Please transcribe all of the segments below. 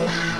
Ah!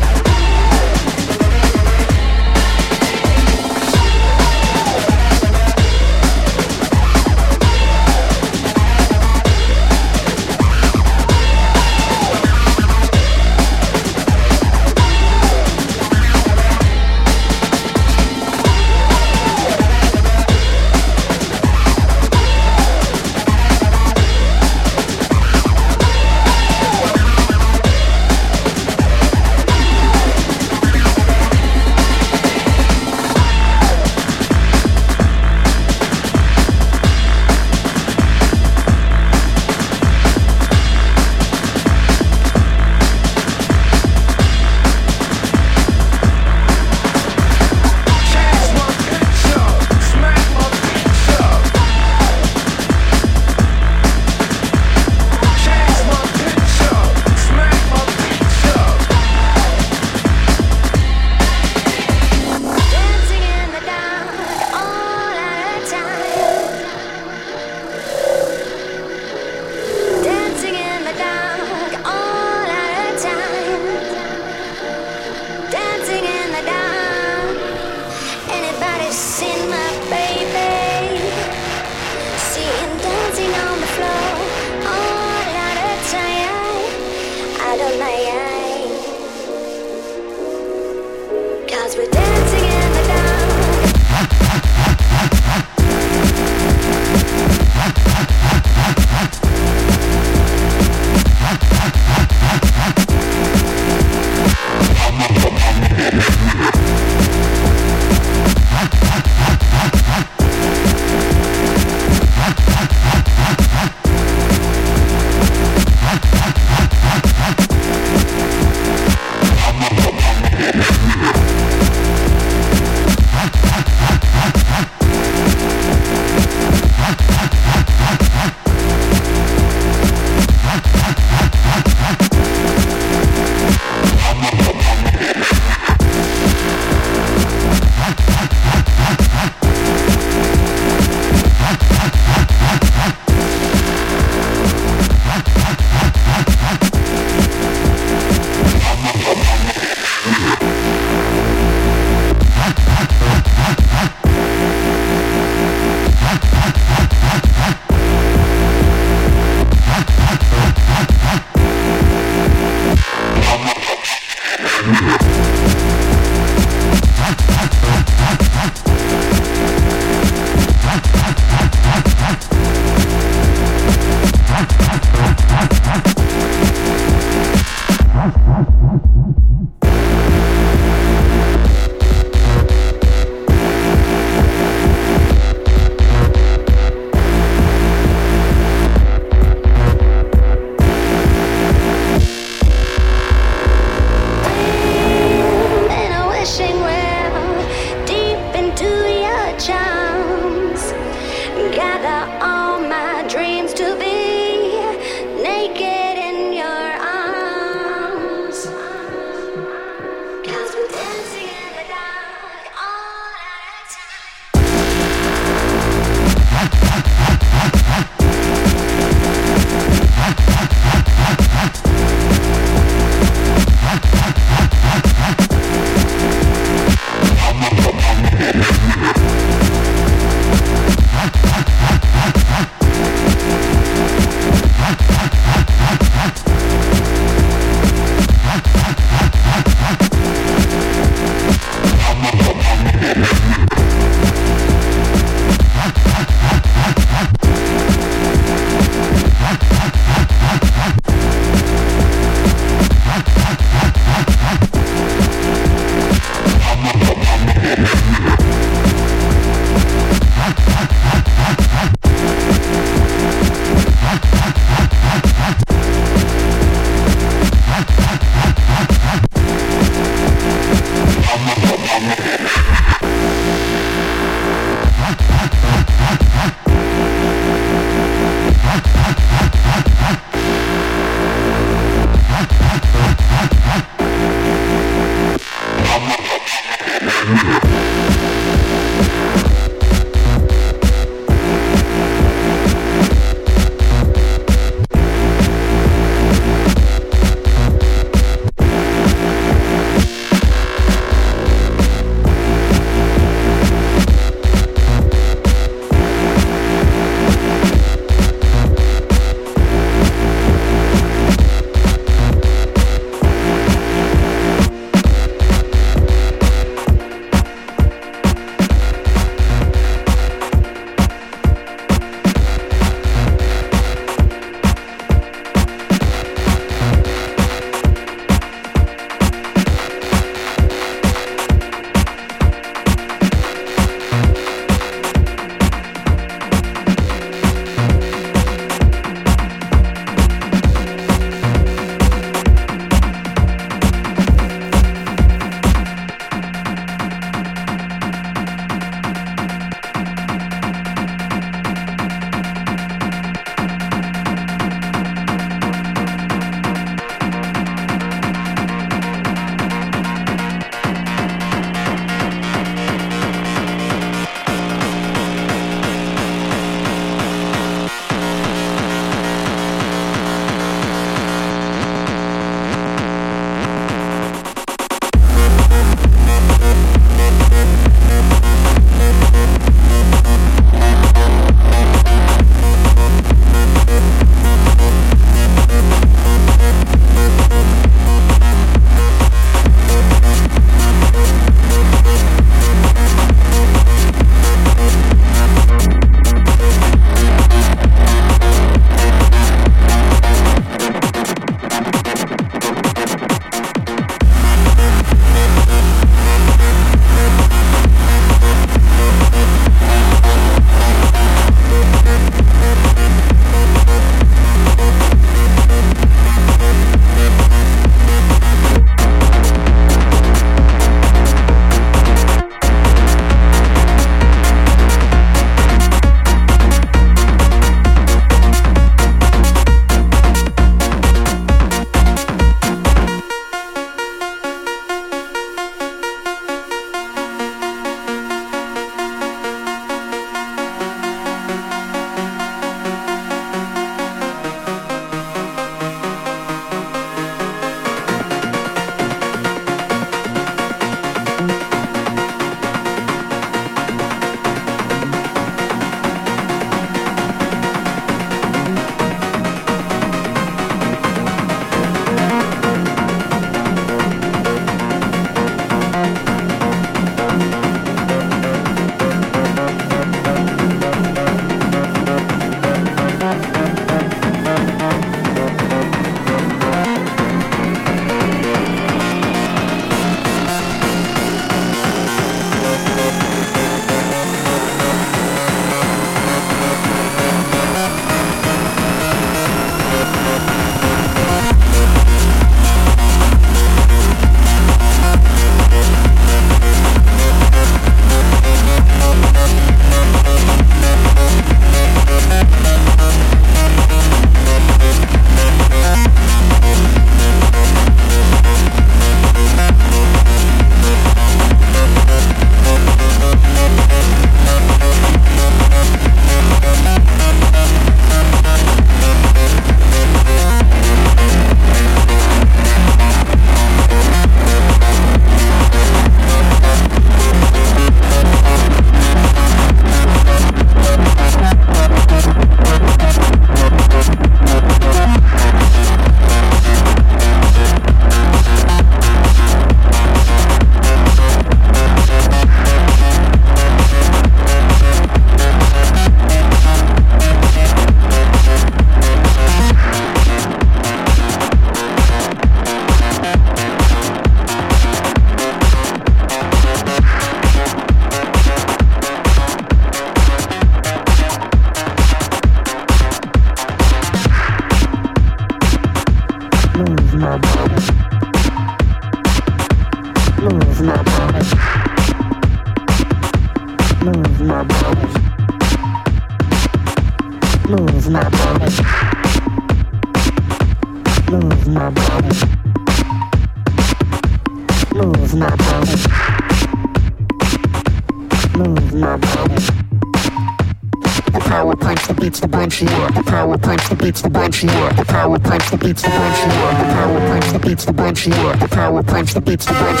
Bunch, yeah. The power punch that beats the bunch, yeah. The power punch that beats the bunch, yeah. The power punch that beats the bunch,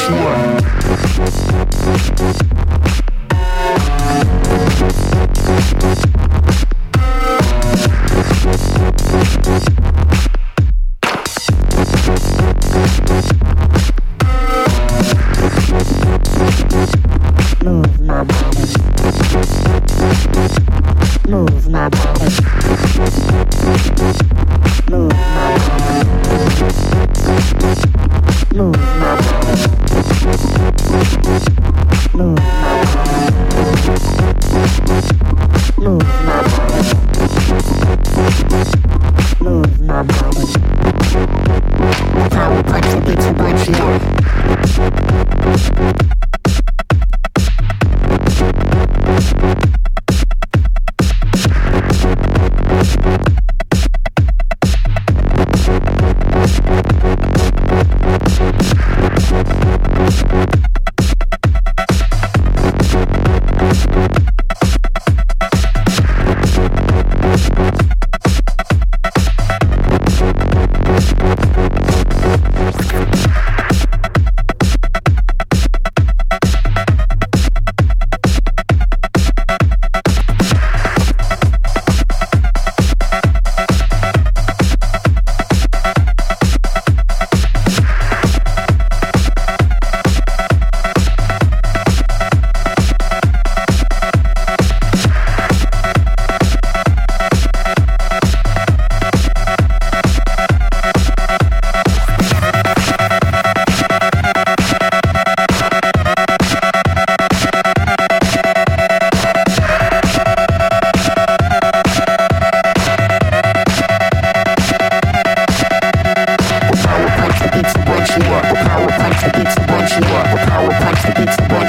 yeah.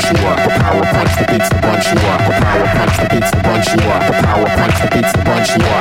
punch you up. The power punch the beats the bunch you up. The power punch the beats the bunch you up. The power punch the beats the bunch you up.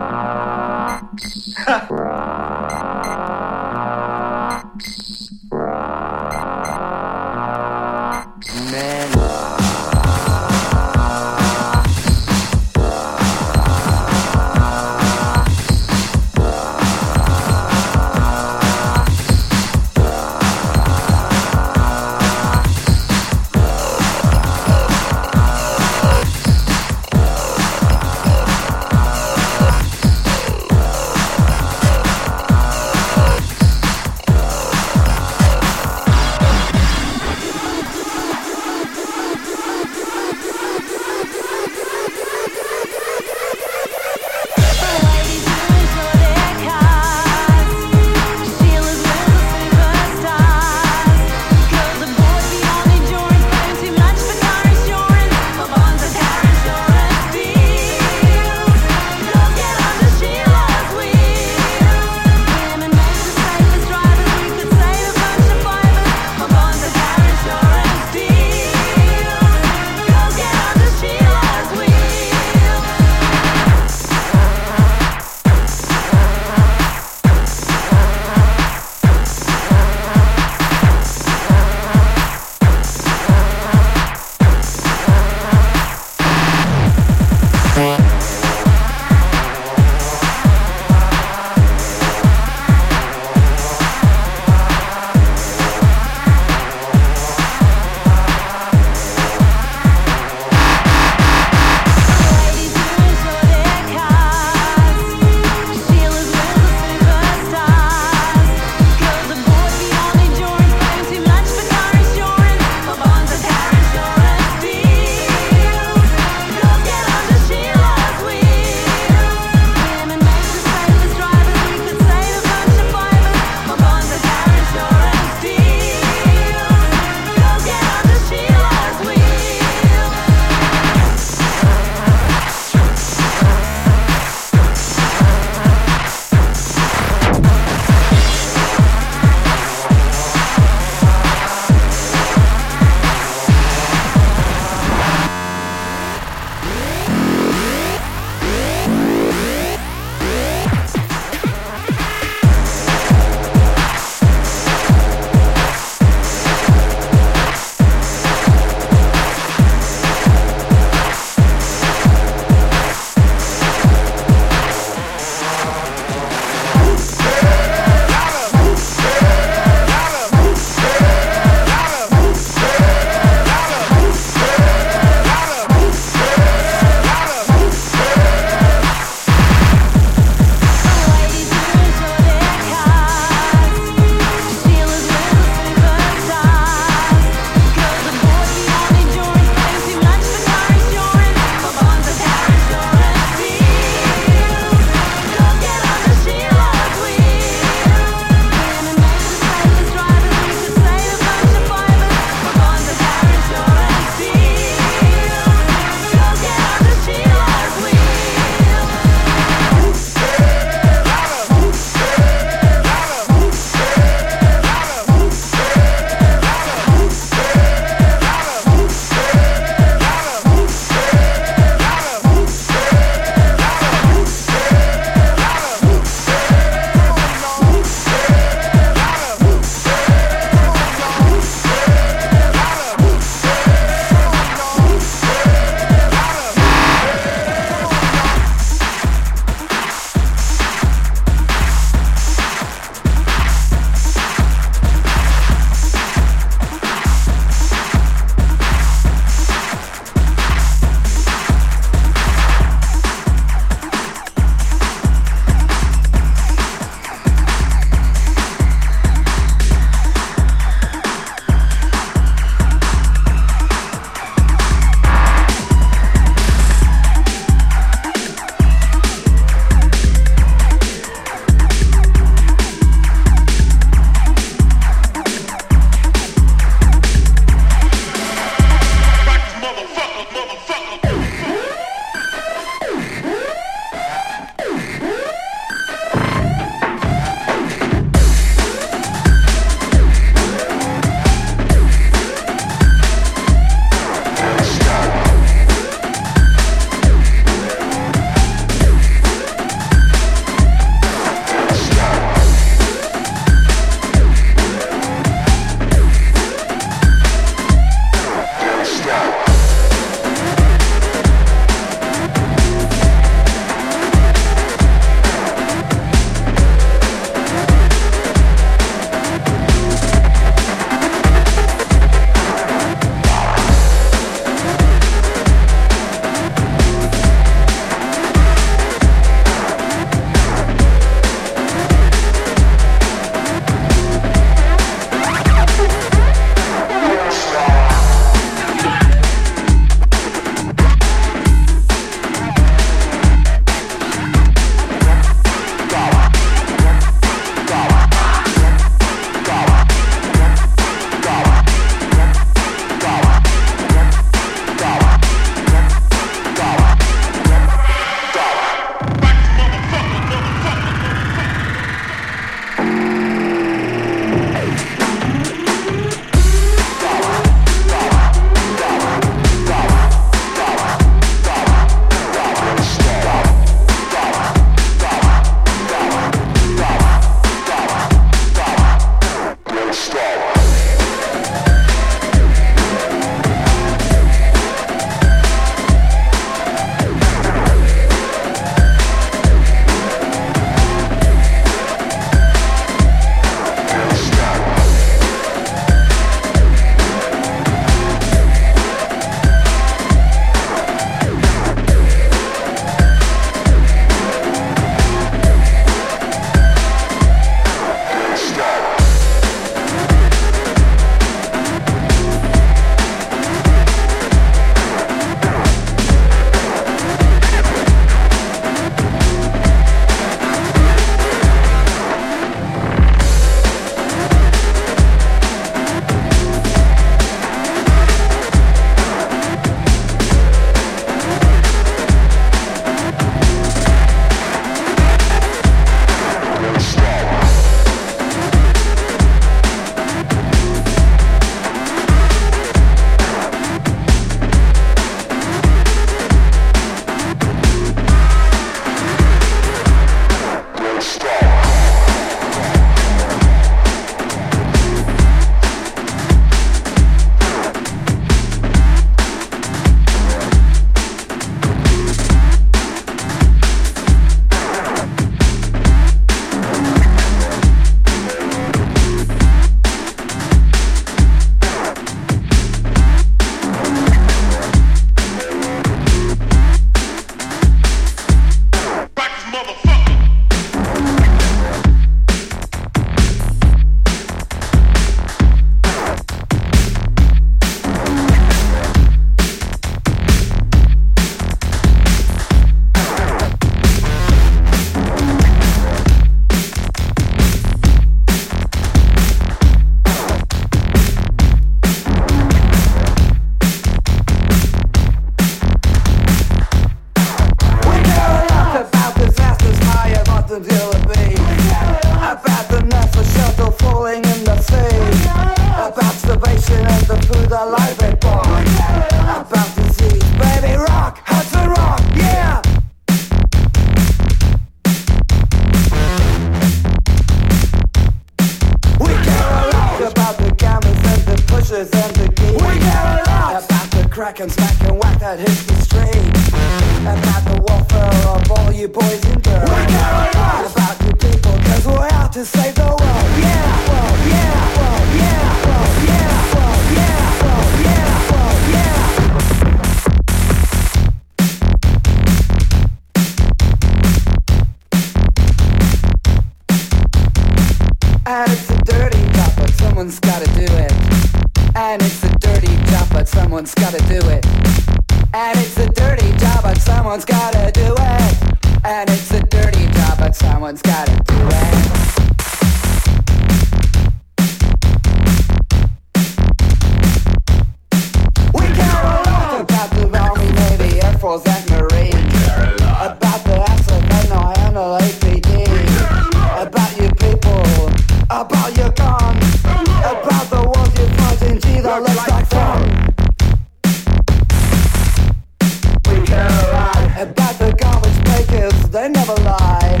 never lie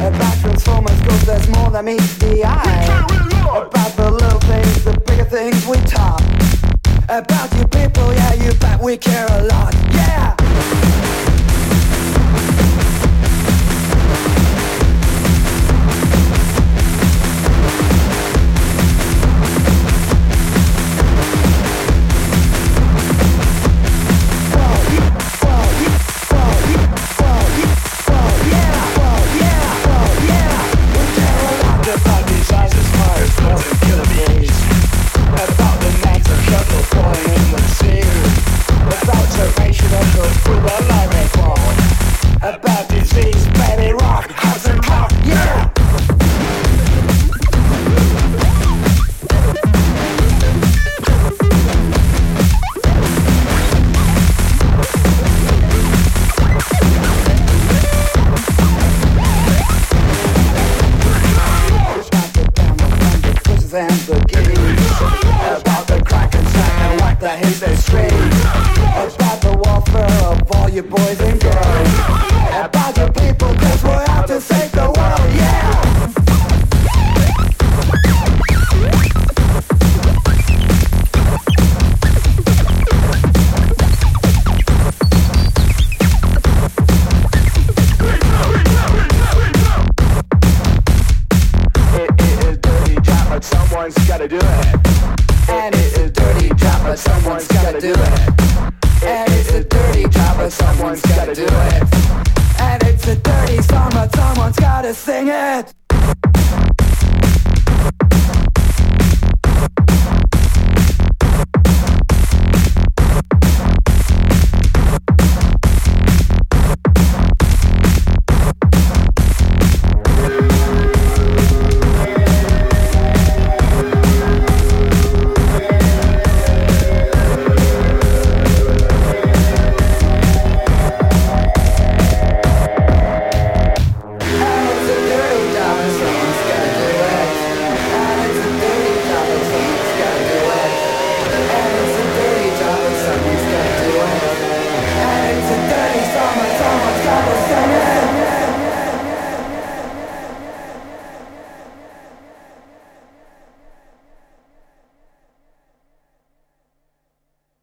about Transformers, cause there's more than meets the eye. About the little things, the bigger things we talk About you people, yeah, you bet we care a lot.